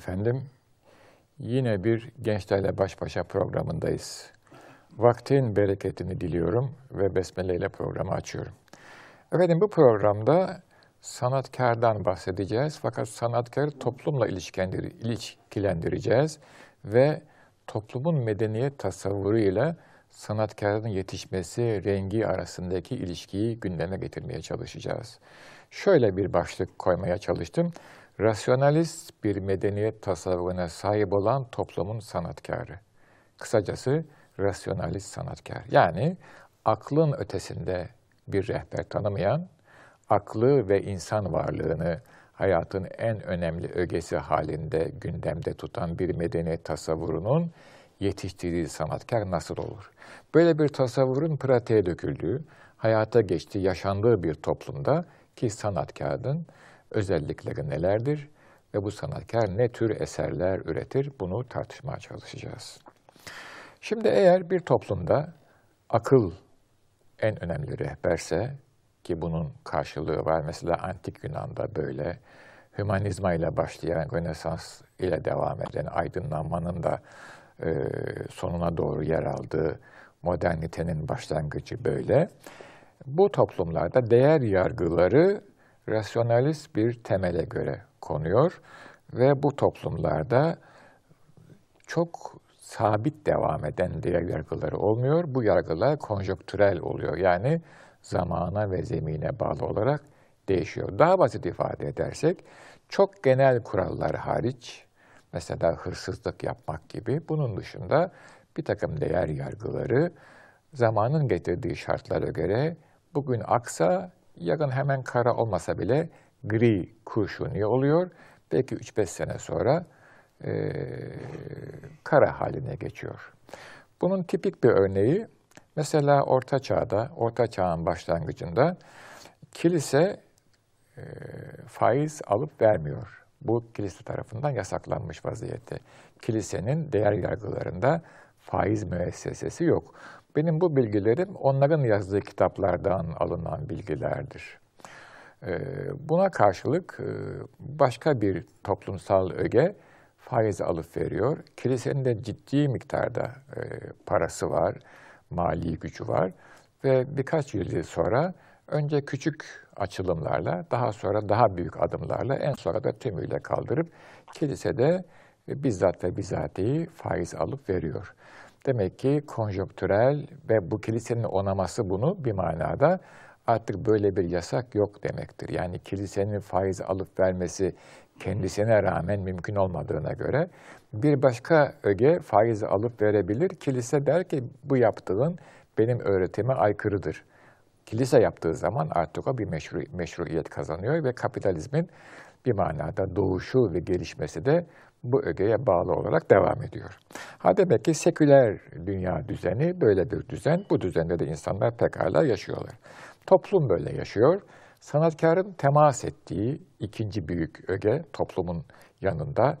Efendim. Yine bir Gençlerle Baş Başa programındayız. Vaktin bereketini diliyorum ve besmele ile programı açıyorum. Efendim bu programda sanatkardan bahsedeceğiz fakat sanatkarı toplumla ilişkilendireceğiz ve toplumun medeniyet tasavvuruyla sanatkarın yetişmesi, rengi arasındaki ilişkiyi gündeme getirmeye çalışacağız. Şöyle bir başlık koymaya çalıştım. Rasyonalist bir medeniyet tasavvuruna sahip olan toplumun sanatkarı. Kısacası rasyonalist sanatkar. Yani aklın ötesinde bir rehber tanımayan, aklı ve insan varlığını hayatın en önemli ögesi halinde gündemde tutan bir medeniyet tasavvurunun yetiştirdiği sanatkar nasıl olur? Böyle bir tasavvurun pratiğe döküldüğü, hayata geçtiği, yaşandığı bir toplumda ki sanatkarın özellikleri nelerdir ve bu sanatkar ne tür eserler üretir bunu tartışmaya çalışacağız. Şimdi eğer bir toplumda akıl en önemli rehberse ki bunun karşılığı var mesela antik Yunan'da böyle hümanizma ile başlayan Rönesans ile devam eden aydınlanmanın da e, sonuna doğru yer aldığı modernitenin başlangıcı böyle. Bu toplumlarda değer yargıları rasyonalist bir temele göre konuyor ve bu toplumlarda çok sabit devam eden değer yargıları olmuyor. Bu yargılar konjonktürel oluyor. Yani zamana ve zemine bağlı olarak değişiyor. Daha basit ifade edersek çok genel kurallar hariç mesela hırsızlık yapmak gibi bunun dışında bir takım değer yargıları zamanın getirdiği şartlara göre bugün aksa yarın hemen kara olmasa bile gri kurşuni oluyor. Belki 3-5 sene sonra e, kara haline geçiyor. Bunun tipik bir örneği mesela Orta Çağ'da, Orta Çağ'ın başlangıcında kilise e, faiz alıp vermiyor. Bu kilise tarafından yasaklanmış vaziyette. Kilisenin değer yargılarında faiz müessesesi yok. Benim bu bilgilerim onların yazdığı kitaplardan alınan bilgilerdir. Ee, buna karşılık e, başka bir toplumsal öge faiz alıp veriyor. Kilisenin de ciddi miktarda e, parası var, mali gücü var ve birkaç yıl sonra önce küçük açılımlarla, daha sonra daha büyük adımlarla, en sonra da tümüyle kaldırıp kilisede bizzat ve bizatihi faiz alıp veriyor. Demek ki konjonktürel ve bu kilisenin onaması bunu bir manada artık böyle bir yasak yok demektir. Yani kilisenin faiz alıp vermesi kendisine rağmen mümkün olmadığına göre bir başka öge faiz alıp verebilir. Kilise der ki bu yaptığın benim öğretime aykırıdır. Kilise yaptığı zaman artık o bir meşru, meşruiyet kazanıyor ve kapitalizmin bir manada doğuşu ve gelişmesi de bu ögeye bağlı olarak devam ediyor. Ha demek ki seküler dünya düzeni böyle bir düzen. Bu düzende de insanlar pekala yaşıyorlar. Toplum böyle yaşıyor. Sanatkarın temas ettiği ikinci büyük öge toplumun yanında,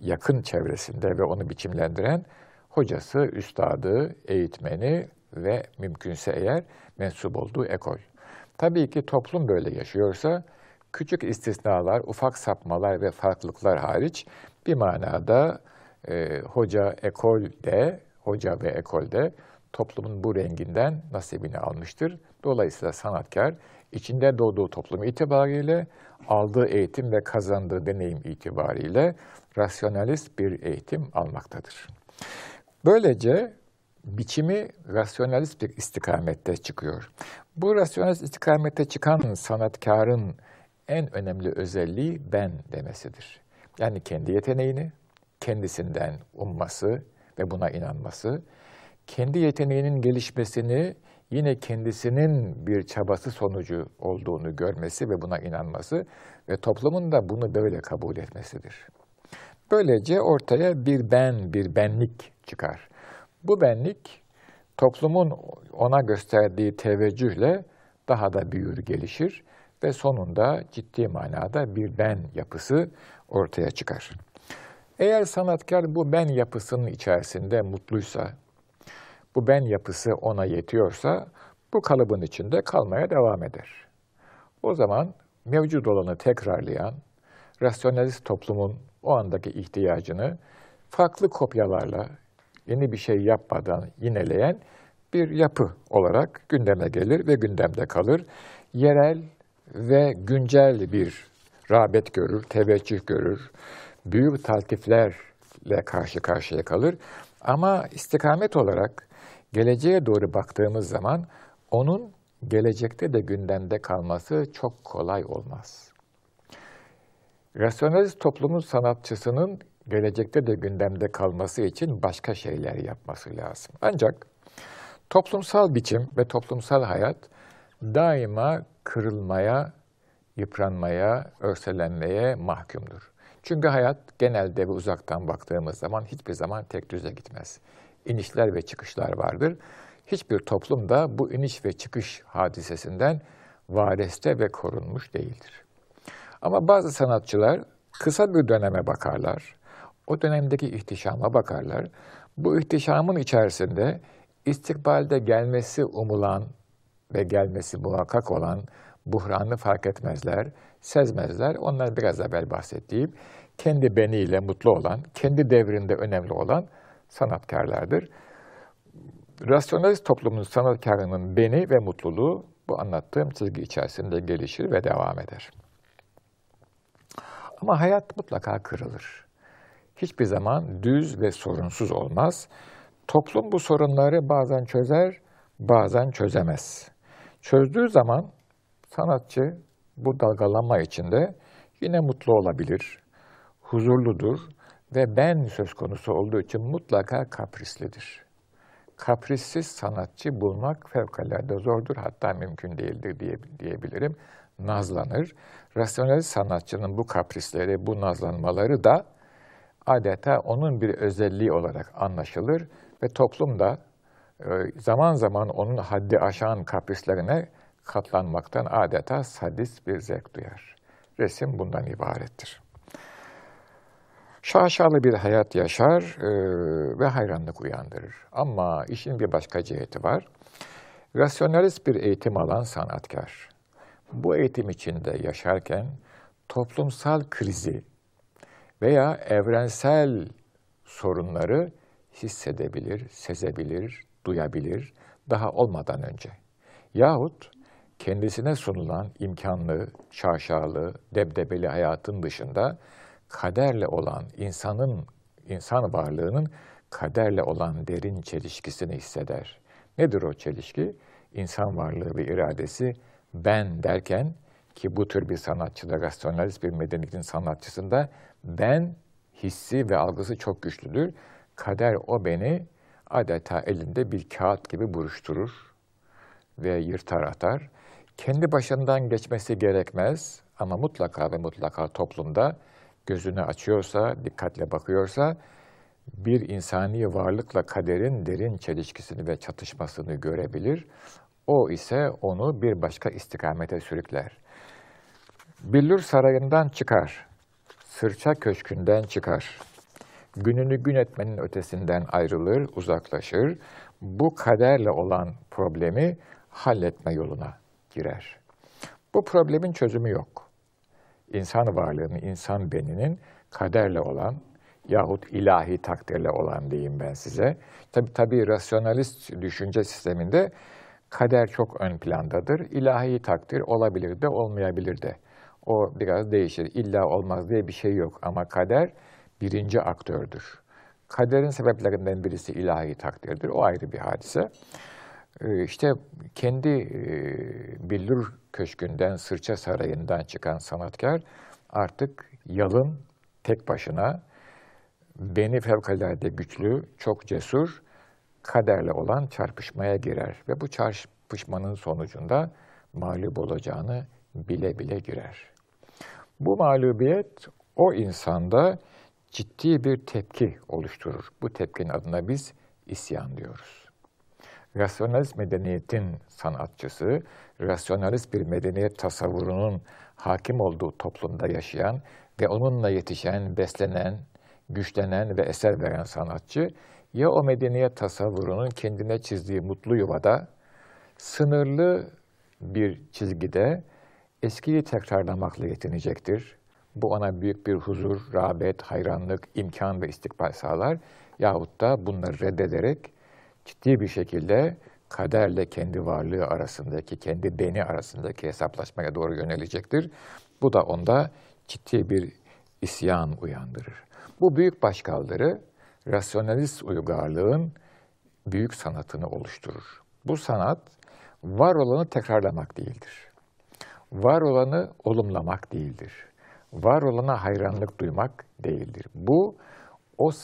yakın çevresinde ve onu biçimlendiren hocası, üstadı, eğitmeni ve mümkünse eğer mensup olduğu ekol. Tabii ki toplum böyle yaşıyorsa küçük istisnalar, ufak sapmalar ve farklılıklar hariç bir manada e, hoca ekolde, hoca ve ekolde toplumun bu renginden nasibini almıştır. Dolayısıyla sanatkar içinde doğduğu toplum itibariyle aldığı eğitim ve kazandığı deneyim itibariyle rasyonalist bir eğitim almaktadır. Böylece biçimi rasyonalist bir istikamette çıkıyor. Bu rasyonalist istikamette çıkan sanatkarın en önemli özelliği ben demesidir. Yani kendi yeteneğini kendisinden umması ve buna inanması, kendi yeteneğinin gelişmesini yine kendisinin bir çabası sonucu olduğunu görmesi ve buna inanması ve toplumun da bunu böyle kabul etmesidir. Böylece ortaya bir ben, bir benlik çıkar. Bu benlik toplumun ona gösterdiği teveccühle daha da büyür, gelişir ve sonunda ciddi manada bir ben yapısı ortaya çıkar. Eğer sanatkar bu ben yapısının içerisinde mutluysa, bu ben yapısı ona yetiyorsa bu kalıbın içinde kalmaya devam eder. O zaman mevcut olanı tekrarlayan, rasyonalist toplumun o andaki ihtiyacını farklı kopyalarla yeni bir şey yapmadan yineleyen bir yapı olarak gündeme gelir ve gündemde kalır. Yerel ve güncel bir rağbet görür, teveccüh görür, büyük taltiflerle karşı karşıya kalır. Ama istikamet olarak geleceğe doğru baktığımız zaman onun gelecekte de gündemde kalması çok kolay olmaz. Rasyonalist toplumun sanatçısının gelecekte de gündemde kalması için başka şeyler yapması lazım. Ancak toplumsal biçim ve toplumsal hayat daima kırılmaya, yıpranmaya, örselenmeye mahkumdur. Çünkü hayat genelde ve uzaktan baktığımız zaman hiçbir zaman tek düze gitmez. İnişler ve çıkışlar vardır. Hiçbir toplum da bu iniş ve çıkış hadisesinden vareste ve korunmuş değildir. Ama bazı sanatçılar kısa bir döneme bakarlar. O dönemdeki ihtişama bakarlar. Bu ihtişamın içerisinde istikbalde gelmesi umulan ve gelmesi muhakkak olan buhranı fark etmezler, sezmezler. Onlar biraz evvel bahsettiğim kendi beniyle mutlu olan, kendi devrinde önemli olan sanatkarlardır. Rasyonalist toplumun sanatkarının beni ve mutluluğu bu anlattığım çizgi içerisinde gelişir ve devam eder. Ama hayat mutlaka kırılır. Hiçbir zaman düz ve sorunsuz olmaz. Toplum bu sorunları bazen çözer, bazen çözemez. Çözdüğü zaman sanatçı bu dalgalanma içinde yine mutlu olabilir, huzurludur ve ben söz konusu olduğu için mutlaka kaprislidir. Kaprissiz sanatçı bulmak fevkalade zordur, hatta mümkün değildir diye, diyebilirim. Nazlanır. Rasyonelist sanatçının bu kaprisleri, bu nazlanmaları da adeta onun bir özelliği olarak anlaşılır ve toplumda zaman zaman onun haddi aşan kaprislerine katlanmaktan adeta sadist bir zevk duyar. Resim bundan ibarettir. Şaşalı bir hayat yaşar e, ve hayranlık uyandırır. Ama işin bir başka ciheti var. Rasyonalist bir eğitim alan sanatkar. Bu eğitim içinde yaşarken toplumsal krizi veya evrensel sorunları hissedebilir, sezebilir, duyabilir daha olmadan önce. Yahut kendisine sunulan imkanlı, şaşalı, debdebeli hayatın dışında kaderle olan insanın, insan varlığının kaderle olan derin çelişkisini hisseder. Nedir o çelişki? İnsan varlığı ve iradesi ben derken ki bu tür bir sanatçıda, rasyonalist bir medeniyetin sanatçısında ben hissi ve algısı çok güçlüdür. Kader o beni adeta elinde bir kağıt gibi buruşturur ve yırtar atar. Kendi başından geçmesi gerekmez ama mutlaka ve mutlaka toplumda gözünü açıyorsa, dikkatle bakıyorsa bir insani varlıkla kaderin derin çelişkisini ve çatışmasını görebilir. O ise onu bir başka istikamete sürükler. Billur sarayından çıkar, sırça köşkünden çıkar. Gününü gün etmenin ötesinden ayrılır, uzaklaşır. Bu kaderle olan problemi halletme yoluna girer. Bu problemin çözümü yok. İnsan varlığının, insan beninin kaderle olan yahut ilahi takdirle olan diyeyim ben size. Tabi tabi rasyonalist düşünce sisteminde kader çok ön plandadır. İlahi takdir olabilir de olmayabilir de. O biraz değişir. İlla olmaz diye bir şey yok ama kader birinci aktördür. Kaderin sebeplerinden birisi ilahi takdirdir. O ayrı bir hadise. Ee, işte kendi e, Billur Köşkü'nden, Sırça Sarayı'ndan çıkan sanatkar artık yalın, tek başına, beni fevkalade güçlü, çok cesur, kaderle olan çarpışmaya girer. Ve bu çarpışmanın sonucunda mağlup olacağını bile bile girer. Bu mağlubiyet o insanda ciddi bir tepki oluşturur. Bu tepkinin adına biz isyan diyoruz. Rasyonalist medeniyetin sanatçısı, rasyonalist bir medeniyet tasavvurunun hakim olduğu toplumda yaşayan ve onunla yetişen, beslenen, güçlenen ve eser veren sanatçı, ya o medeniyet tasavvurunun kendine çizdiği mutlu yuvada, sınırlı bir çizgide eskiyi tekrarlamakla yetinecektir. Bu ona büyük bir huzur, rağbet, hayranlık, imkan ve istikbal sağlar. Yahut da bunları reddederek ciddi bir şekilde kaderle kendi varlığı arasındaki, kendi beni arasındaki hesaplaşmaya doğru yönelecektir. Bu da onda ciddi bir isyan uyandırır. Bu büyük başkaldırı rasyonalist uygarlığın büyük sanatını oluşturur. Bu sanat var olanı tekrarlamak değildir. Var olanı olumlamak değildir. Var olana hayranlık duymak değildir. Bu o e,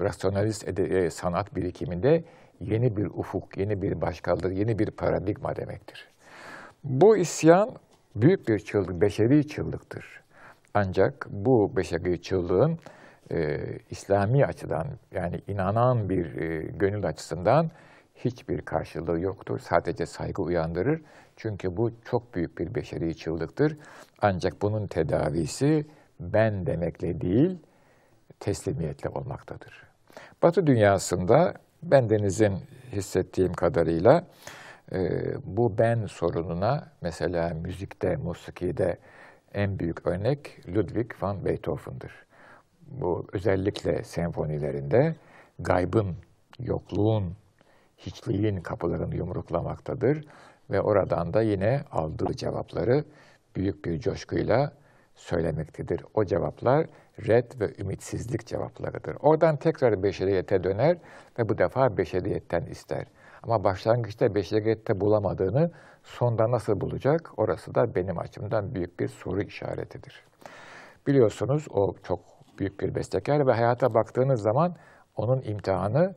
rasyonalist ede, e, sanat birikiminde yeni bir ufuk, yeni bir başkaldırı, yeni bir paradigma demektir. Bu isyan büyük bir çığlık, beşeri çığlıktır. Ancak bu beşeri çığlığın e, İslami açıdan yani inanan bir e, gönül açısından hiçbir karşılığı yoktur. Sadece saygı uyandırır. Çünkü bu çok büyük bir beşeri çığlıktır. Ancak bunun tedavisi ben demekle değil, teslimiyetle olmaktadır. Batı dünyasında bendenizin hissettiğim kadarıyla e, bu ben sorununa mesela müzikte, musikide en büyük örnek Ludwig van Beethoven'dır. Bu özellikle senfonilerinde gaybın, yokluğun, hiçliğin kapılarını yumruklamaktadır ve oradan da yine aldığı cevapları büyük bir coşkuyla söylemektedir. O cevaplar red ve ümitsizlik cevaplarıdır. Oradan tekrar beşeriyete döner ve bu defa beşeriyetten ister. Ama başlangıçta beşeriyette bulamadığını sonda nasıl bulacak? Orası da benim açımdan büyük bir soru işaretidir. Biliyorsunuz o çok büyük bir bestekar ve hayata baktığınız zaman onun imtihanı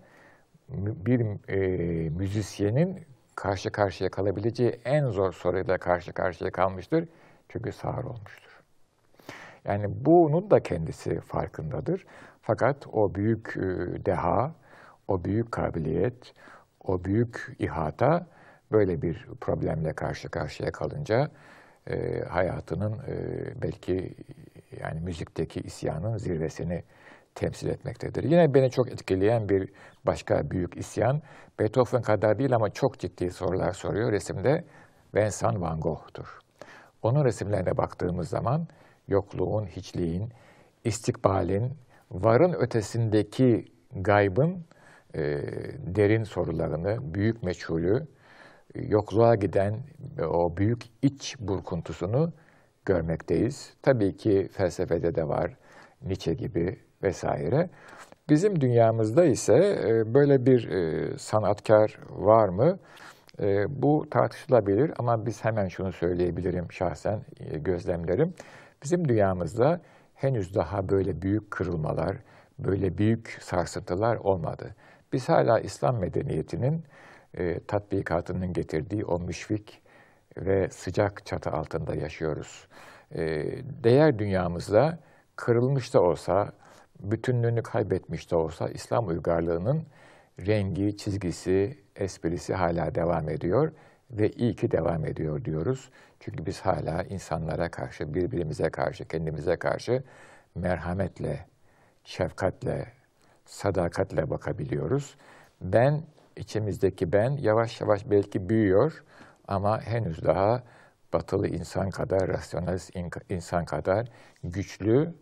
bir e, müzisyenin karşı karşıya kalabileceği en zor soruyla karşı karşıya kalmıştır. Çünkü sağır olmuştur. Yani bunun da kendisi farkındadır. Fakat o büyük e, deha, o büyük kabiliyet, o büyük ihata böyle bir problemle karşı karşıya kalınca e, hayatının e, belki yani müzikteki isyanın zirvesini temsil etmektedir. Yine beni çok etkileyen bir başka büyük isyan, Beethoven kadar değil ama çok ciddi sorular soruyor resimde Vincent van Gogh'tur. Onun resimlerine baktığımız zaman yokluğun, hiçliğin, istikbalin, varın ötesindeki gaybın e, derin sorularını, büyük meçhulü, yokluğa giden o büyük iç burkuntusunu görmekteyiz. Tabii ki felsefede de var, Nietzsche gibi vesaire. Bizim dünyamızda ise e, böyle bir e, sanatkar var mı? E, bu tartışılabilir ama biz hemen şunu söyleyebilirim şahsen gözlemlerim. Bizim dünyamızda henüz daha böyle büyük kırılmalar, böyle büyük sarsıntılar olmadı. Biz hala İslam medeniyetinin tatbikatının getirdiği o müşfik ve sıcak çatı altında yaşıyoruz. değer dünyamızda kırılmış da olsa, bütünlüğünü kaybetmiş de olsa İslam uygarlığının rengi, çizgisi, esprisi hala devam ediyor ve iyi ki devam ediyor diyoruz. Çünkü biz hala insanlara karşı, birbirimize karşı, kendimize karşı merhametle, şefkatle, sadakatle bakabiliyoruz. Ben, içimizdeki ben yavaş yavaş belki büyüyor ama henüz daha batılı insan kadar, rasyonalist insan kadar güçlü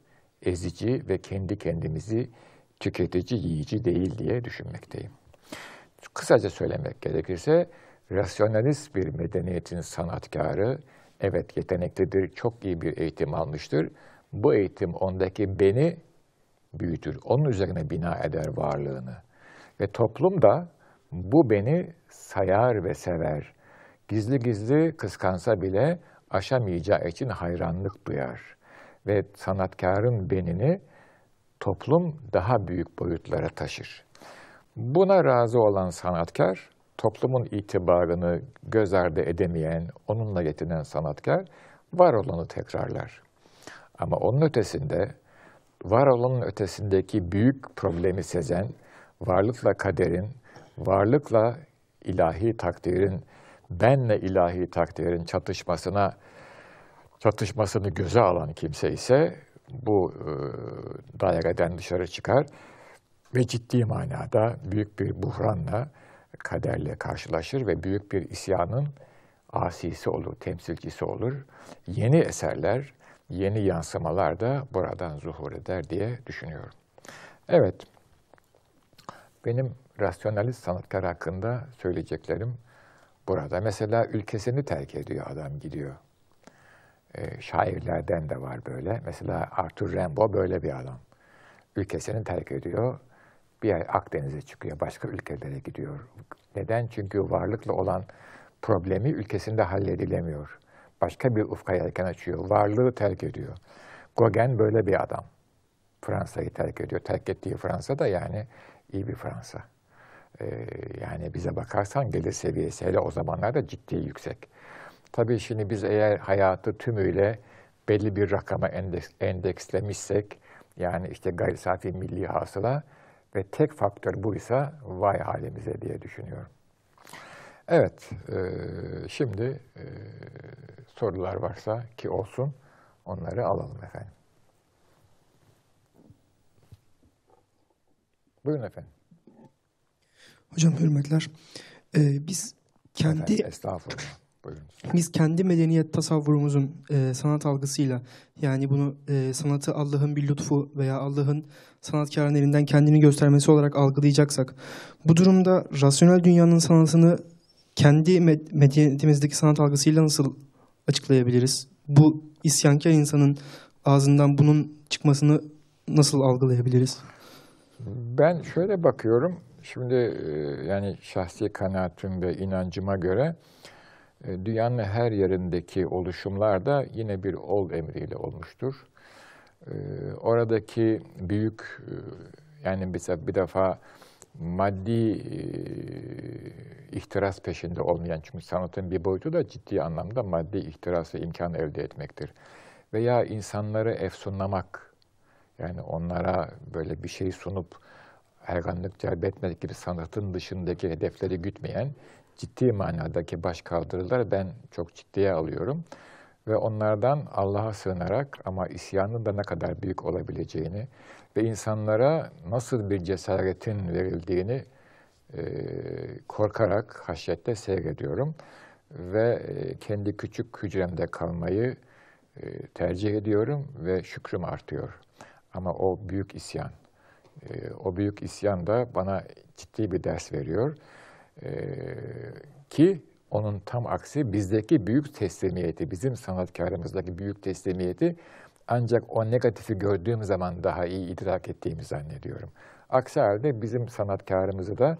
ezici ve kendi kendimizi tüketici, yiyici değil diye düşünmekteyim. Kısaca söylemek gerekirse, rasyonalist bir medeniyetin sanatkarı, evet yeteneklidir, çok iyi bir eğitim almıştır. Bu eğitim ondaki beni büyütür, onun üzerine bina eder varlığını. Ve toplum da bu beni sayar ve sever. Gizli gizli kıskansa bile aşamayacağı için hayranlık duyar ve sanatkarın benini toplum daha büyük boyutlara taşır. Buna razı olan sanatkar, toplumun itibarını göz ardı edemeyen, onunla yetinen sanatkar, var olanı tekrarlar. Ama onun ötesinde, var olanın ötesindeki büyük problemi sezen, varlıkla kaderin, varlıkla ilahi takdirin, benle ilahi takdirin çatışmasına çatışmasını göze alan kimse ise bu e, daireden dışarı çıkar ve ciddi manada büyük bir buhranla, kaderle karşılaşır ve büyük bir isyanın asisi olur, temsilcisi olur. Yeni eserler, yeni yansımalar da buradan zuhur eder diye düşünüyorum. Evet, benim rasyonalist sanatkar hakkında söyleyeceklerim burada. Mesela ülkesini terk ediyor adam gidiyor. E, şairlerden de var böyle. Mesela Arthur Rimbaud böyle bir adam. Ülkesini terk ediyor. Bir ay Akdeniz'e çıkıyor, başka ülkelere gidiyor. Neden? Çünkü varlıkla olan problemi ülkesinde halledilemiyor. Başka bir ufka yelken açıyor, varlığı terk ediyor. Gauguin böyle bir adam. Fransa'yı terk ediyor. Terk ettiği Fransa da yani iyi bir Fransa. Ee, yani bize bakarsan gelir seviyesi hele o zamanlarda ciddi yüksek. Tabii şimdi biz eğer hayatı tümüyle belli bir rakama endeks, endekslemişsek, yani işte gayri safi milli hasıla ve tek faktör buysa vay halimize diye düşünüyorum. Evet, e, şimdi e, sorular varsa ki olsun onları alalım efendim. Buyurun efendim. Hocam hürmetler. Ee, biz kendi Efendim, estağfurullah. Buyurun. biz kendi medeniyet tasavvurumuzun e, sanat algısıyla yani bunu e, sanatı Allah'ın bir lütfu veya Allah'ın sanatkarın elinden kendini göstermesi olarak algılayacaksak bu durumda rasyonel dünyanın sanatını kendi med- medeniyetimizdeki sanat algısıyla nasıl açıklayabiliriz? Bu isyankar insanın ağzından bunun çıkmasını nasıl algılayabiliriz? Ben şöyle bakıyorum. Şimdi e, yani şahsi kanaatim ve inancıma göre dünyanın her yerindeki oluşumlar da yine bir ol emriyle olmuştur. E, oradaki büyük yani mesela bir defa maddi ihtiras peşinde olmayan çünkü sanatın bir boyutu da ciddi anlamda maddi ihtirası imkan elde etmektir. Veya insanları efsunlamak yani onlara böyle bir şey sunup erganlık celbetmek gibi sanatın dışındaki hedefleri gütmeyen ciddi manadaki baş kaldırılar ben çok ciddiye alıyorum. Ve onlardan Allah'a sığınarak ama isyanın da ne kadar büyük olabileceğini ve insanlara nasıl bir cesaretin verildiğini e, korkarak haşyette seyrediyorum. Ve kendi küçük hücremde kalmayı e, tercih ediyorum ve şükrüm artıyor. Ama o büyük isyan, e, o büyük isyan da bana ciddi bir ders veriyor. E, ki onun tam aksi bizdeki büyük teslimiyeti, bizim sanatkarımızdaki büyük teslimiyeti ancak o negatifi gördüğüm zaman daha iyi idrak ettiğimi zannediyorum. Aksi halde bizim sanatkarımızı da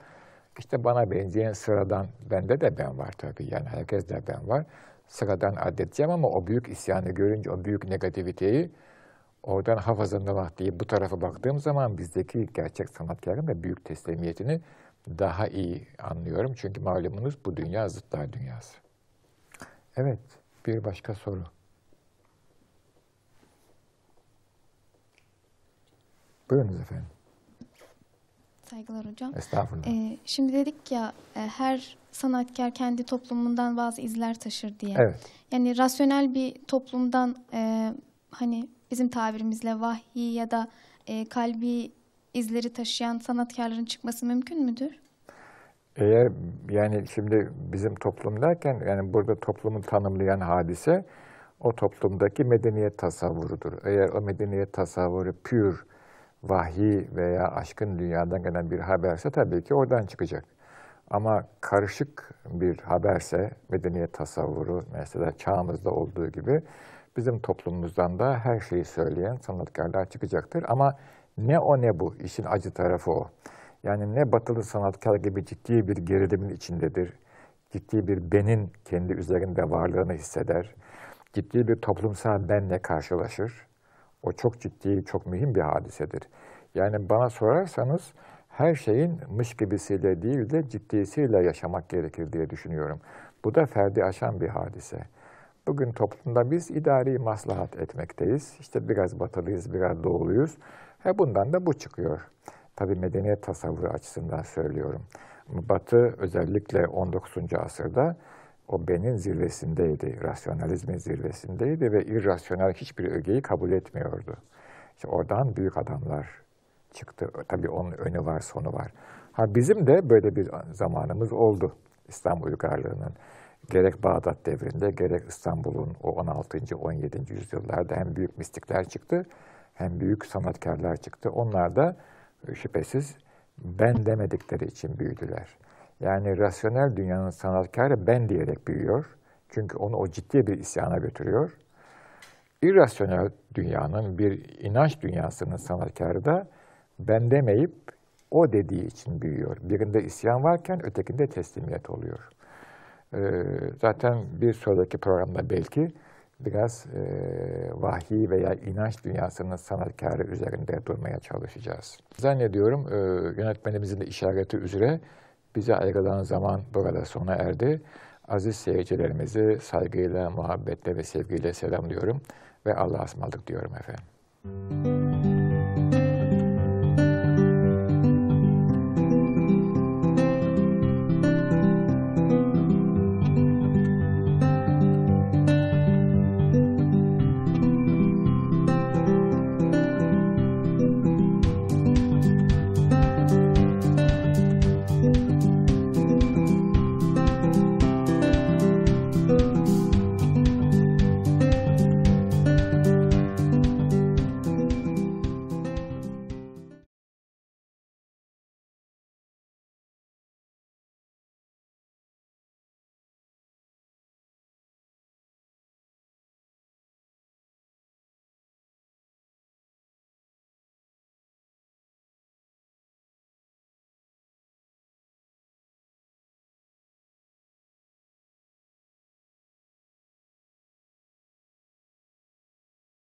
işte bana benzeyen sıradan, bende de ben var tabii yani herkes de ben var. Sıradan addedeceğim ama o büyük isyanı görünce, o büyük negativiteyi oradan hafızanlamak diye bu tarafa baktığım zaman bizdeki gerçek sanatkarın ve büyük teslimiyetini daha iyi anlıyorum. Çünkü malumunuz bu dünya zıtlar dünyası. Evet, bir başka soru. Buyurunuz efendim. Saygılar hocam. Estağfurullah. Ee, şimdi dedik ya e, her sanatkar kendi toplumundan bazı izler taşır diye. Evet. Yani rasyonel bir toplumdan e, hani bizim tabirimizle vahyi ya da e, kalbi izleri taşıyan sanatkarların çıkması mümkün müdür? Eğer yani şimdi bizim toplum derken yani burada toplumu tanımlayan hadise o toplumdaki medeniyet tasavvurudur. Eğer o medeniyet tasavvuru pür, vahiy veya aşkın dünyadan gelen bir haberse tabii ki oradan çıkacak. Ama karışık bir haberse medeniyet tasavvuru mesela çağımızda olduğu gibi bizim toplumumuzdan da her şeyi söyleyen sanatkarlar çıkacaktır. Ama ne o ne bu, işin acı tarafı o. Yani ne batılı sanatkar gibi ciddi bir gerilimin içindedir, ciddi bir benin kendi üzerinde varlığını hisseder, ciddi bir toplumsal benle karşılaşır. O çok ciddi, çok mühim bir hadisedir. Yani bana sorarsanız her şeyin mış gibisiyle değil de ciddisiyle yaşamak gerekir diye düşünüyorum. Bu da ferdi aşan bir hadise. Bugün toplumda biz idari maslahat etmekteyiz. İşte biraz batılıyız, biraz doğuluyuz. He bundan da bu çıkıyor. Tabii medeniyet tasavvuru açısından söylüyorum. Batı özellikle 19. asırda o benin zirvesindeydi, rasyonalizmin zirvesindeydi ve irrasyonel hiçbir ögeyi kabul etmiyordu. İşte oradan büyük adamlar çıktı. Tabii onun önü var, sonu var. Ha bizim de böyle bir zamanımız oldu İslam uygarlığının. gerek Bağdat devrinde gerek İstanbul'un o 16. 17. yüzyıllarda hem büyük mistikler çıktı hem büyük sanatkarlar çıktı. Onlar da e, şüphesiz ben demedikleri için büyüdüler. Yani rasyonel dünyanın sanatkarı ben diyerek büyüyor. Çünkü onu o ciddi bir isyana götürüyor. İrrasyonel dünyanın bir inanç dünyasının sanatkarı da ben demeyip o dediği için büyüyor. Birinde isyan varken ötekinde teslimiyet oluyor. Ee, zaten bir sonraki programda belki biraz e, vahiy veya inanç dünyasının sanatkarı üzerinde durmaya çalışacağız. Zannediyorum e, yönetmenimizin de işareti üzere bize ayrılan zaman burada sona erdi. Aziz seyircilerimizi saygıyla, muhabbetle ve sevgiyle selamlıyorum ve Allah'a ısmarladık diyorum efendim.